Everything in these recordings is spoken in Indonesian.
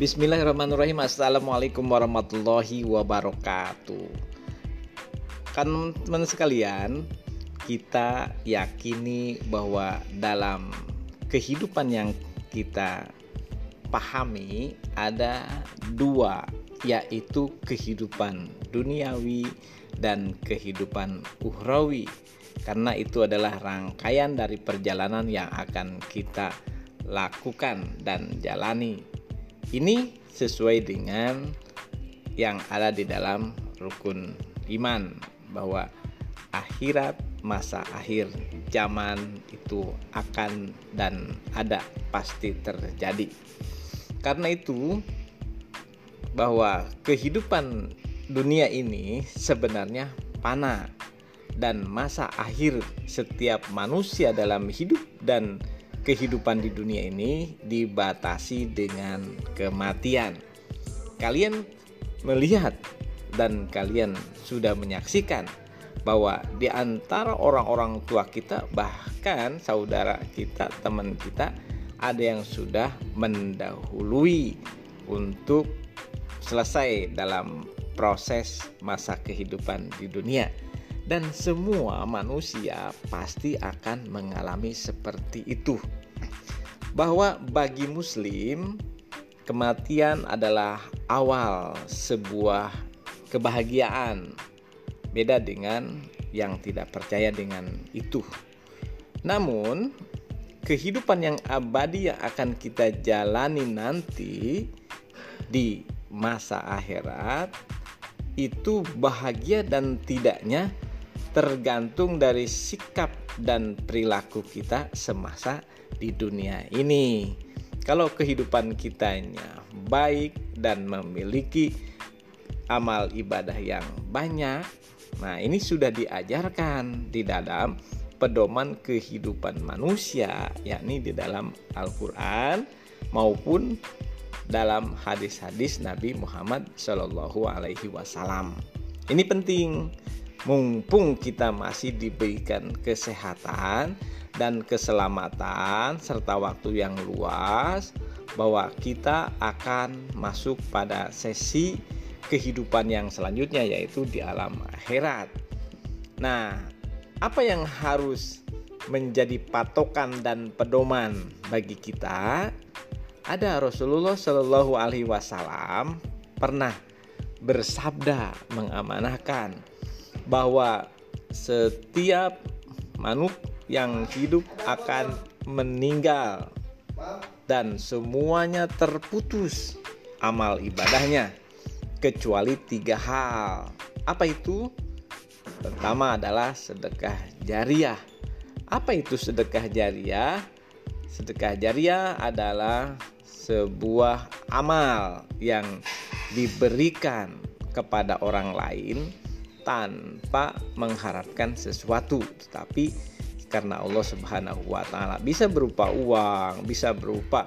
Bismillahirrahmanirrahim. Assalamualaikum warahmatullahi wabarakatuh. Kan teman sekalian Kita yakini bahwa dalam kehidupan yang kita pahami Ada dua yaitu kehidupan duniawi dan kehidupan uhrawi. Karena itu adalah rangkaian dari perjalanan yang akan kita lakukan dan jalani ini sesuai dengan yang ada di dalam rukun iman bahwa akhirat masa akhir zaman itu akan dan ada pasti terjadi. Karena itu bahwa kehidupan dunia ini sebenarnya panah dan masa akhir setiap manusia dalam hidup dan kehidupan di dunia ini dibatasi dengan kematian. Kalian melihat dan kalian sudah menyaksikan bahwa di antara orang-orang tua kita, bahkan saudara kita, teman kita, ada yang sudah mendahului untuk selesai dalam proses masa kehidupan di dunia dan semua manusia pasti akan mengalami seperti itu. Bahwa bagi Muslim, kematian adalah awal sebuah kebahagiaan, beda dengan yang tidak percaya dengan itu. Namun, kehidupan yang abadi yang akan kita jalani nanti di masa akhirat itu bahagia dan tidaknya tergantung dari sikap dan perilaku kita semasa di dunia ini. Kalau kehidupan kitanya baik dan memiliki amal ibadah yang banyak, nah ini sudah diajarkan di dalam pedoman kehidupan manusia, yakni di dalam Al-Qur'an maupun dalam hadis-hadis Nabi Muhammad Shallallahu Alaihi Wasallam. Ini penting mumpung kita masih diberikan kesehatan dan keselamatan serta waktu yang luas bahwa kita akan masuk pada sesi kehidupan yang selanjutnya yaitu di alam akhirat. Nah, apa yang harus menjadi patokan dan pedoman bagi kita? Ada Rasulullah Shallallahu Alaihi Wasallam pernah bersabda mengamanahkan bahwa setiap manuk yang hidup akan meninggal dan semuanya terputus amal ibadahnya kecuali tiga hal. Apa itu? Pertama adalah sedekah jariah. Apa itu sedekah jariah? Sedekah jariah adalah sebuah amal yang diberikan kepada orang lain tanpa mengharapkan sesuatu tetapi karena Allah Subhanahu wa taala bisa berupa uang, bisa berupa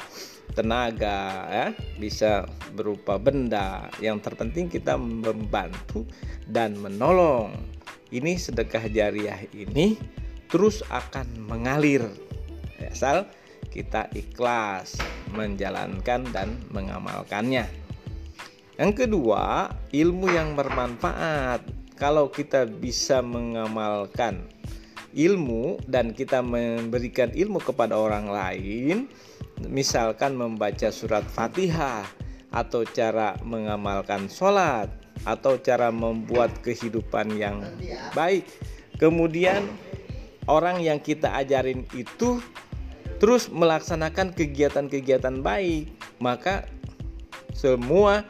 tenaga ya, bisa berupa benda. Yang terpenting kita membantu dan menolong. Ini sedekah jariah ini terus akan mengalir asal kita ikhlas menjalankan dan mengamalkannya. Yang kedua, ilmu yang bermanfaat kalau kita bisa mengamalkan ilmu dan kita memberikan ilmu kepada orang lain, misalkan membaca surat Fatihah atau cara mengamalkan sholat atau cara membuat kehidupan yang baik. Kemudian orang yang kita ajarin itu terus melaksanakan kegiatan-kegiatan baik, maka semua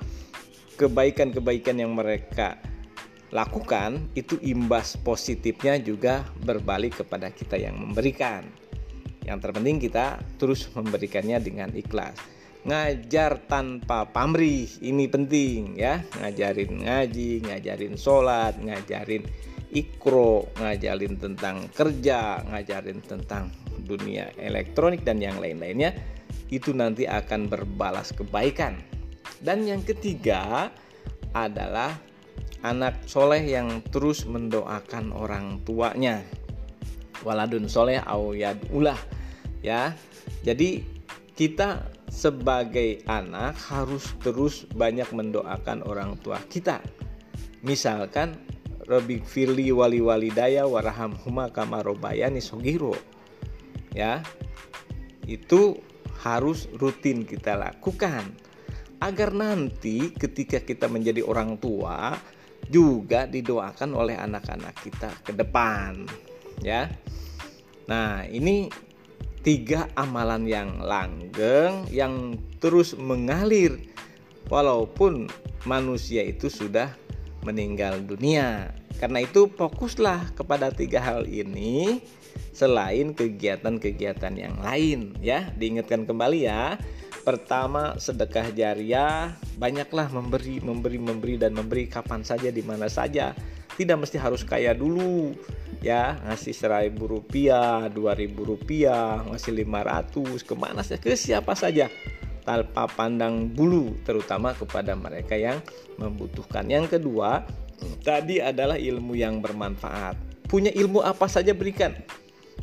kebaikan-kebaikan yang mereka lakukan itu imbas positifnya juga berbalik kepada kita yang memberikan. Yang terpenting kita terus memberikannya dengan ikhlas. Ngajar tanpa pamrih ini penting ya. Ngajarin ngaji, ngajarin sholat, ngajarin ikro, ngajarin tentang kerja, ngajarin tentang dunia elektronik dan yang lain-lainnya itu nanti akan berbalas kebaikan. Dan yang ketiga adalah anak soleh yang terus mendoakan orang tuanya waladun soleh au ulah ya jadi kita sebagai anak harus terus banyak mendoakan orang tua kita. Misalkan Robik Firli wali walidaya waraham huma kamarobayani sogiro. Ya, itu harus rutin kita lakukan agar nanti ketika kita menjadi orang tua juga didoakan oleh anak-anak kita ke depan ya. Nah, ini tiga amalan yang langgeng yang terus mengalir walaupun manusia itu sudah meninggal dunia. Karena itu fokuslah kepada tiga hal ini selain kegiatan-kegiatan yang lain ya. Diingatkan kembali ya. Pertama, sedekah jariah, banyaklah memberi, memberi, memberi dan memberi kapan saja di mana saja. Tidak mesti harus kaya dulu ya. Ngasih seribu rupiah dua ribu rupiah ngasih lima ratus ke mana saja ke siapa saja. Tanpa pandang bulu terutama kepada mereka yang membutuhkan. Yang kedua tadi adalah ilmu yang bermanfaat. Punya ilmu apa saja berikan.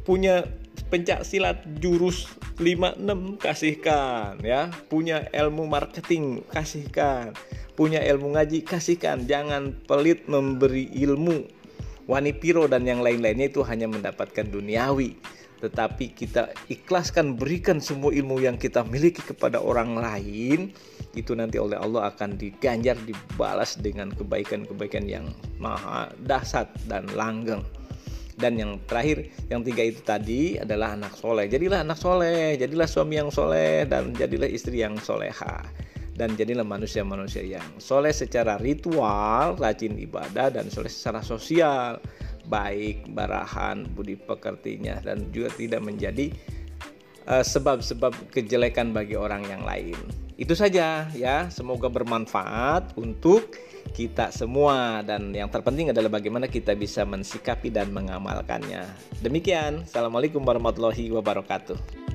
Punya pencak silat jurus 56 kasihkan ya. Punya ilmu marketing kasihkan. Punya ilmu ngaji kasihkan. Jangan pelit memberi ilmu. Wanipiro dan yang lain-lainnya itu hanya mendapatkan duniawi. Tetapi kita ikhlaskan berikan semua ilmu yang kita miliki kepada orang lain itu nanti oleh Allah akan diganjar dibalas dengan kebaikan-kebaikan yang maha dahsyat dan langgeng dan yang terakhir yang tiga itu tadi adalah anak soleh. Jadilah anak soleh jadilah suami yang soleh dan jadilah istri yang soleha. Dan jadilah manusia-manusia yang soleh secara ritual, rajin ibadah dan soleh secara sosial, baik barahan, budi pekertinya dan juga tidak menjadi eh, sebab-sebab uh, kejelekan bagi orang yang lain. Itu saja ya, semoga bermanfaat untuk kita semua dan yang terpenting adalah bagaimana kita bisa mensikapi dan mengamalkannya. Demikian, Assalamualaikum warahmatullahi wabarakatuh.